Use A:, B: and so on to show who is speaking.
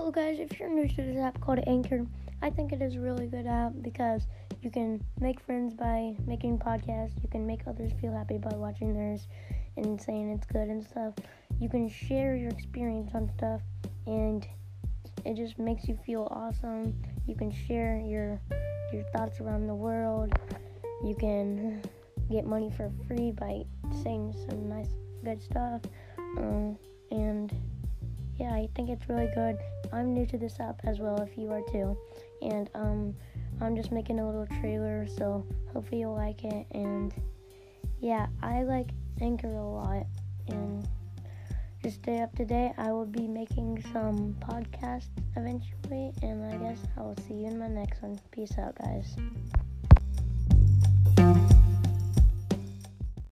A: Well, guys, if you're new to this app called Anchor, I think it is a really good app because you can make friends by making podcasts. You can make others feel happy by watching theirs and saying it's good and stuff. You can share your experience on stuff, and it just makes you feel awesome. You can share your your thoughts around the world. You can get money for free by saying some nice, good stuff. Um, I think it's really good. I'm new to this app as well, if you are too. And um, I'm just making a little trailer, so hopefully you'll like it. And yeah, I like Anchor a lot. And just stay up to date. I will be making some podcasts eventually, and I guess I will see you in my next one. Peace out, guys.